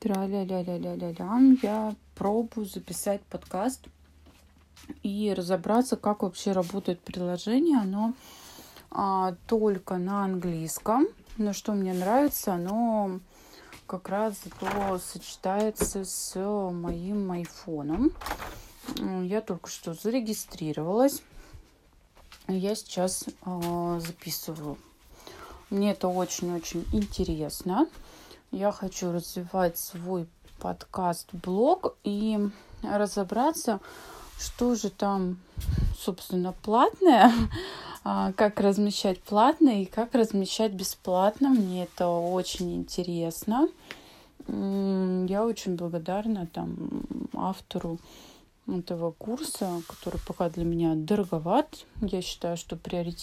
Тра-ля-ля-ля-ля-ля-ля. Я пробую записать подкаст и разобраться, как вообще работает приложение. Оно а, только на английском. Но что мне нравится, оно как раз то сочетается с моим айфоном. Я только что зарегистрировалась. Я сейчас э, записываю. Мне это очень-очень интересно. Я хочу развивать свой подкаст-блог и разобраться, что же там, собственно, платное, а, как размещать платно и как размещать бесплатно. Мне это очень интересно. Я очень благодарна там автору этого курса, который пока для меня дороговат. Я считаю, что приоритет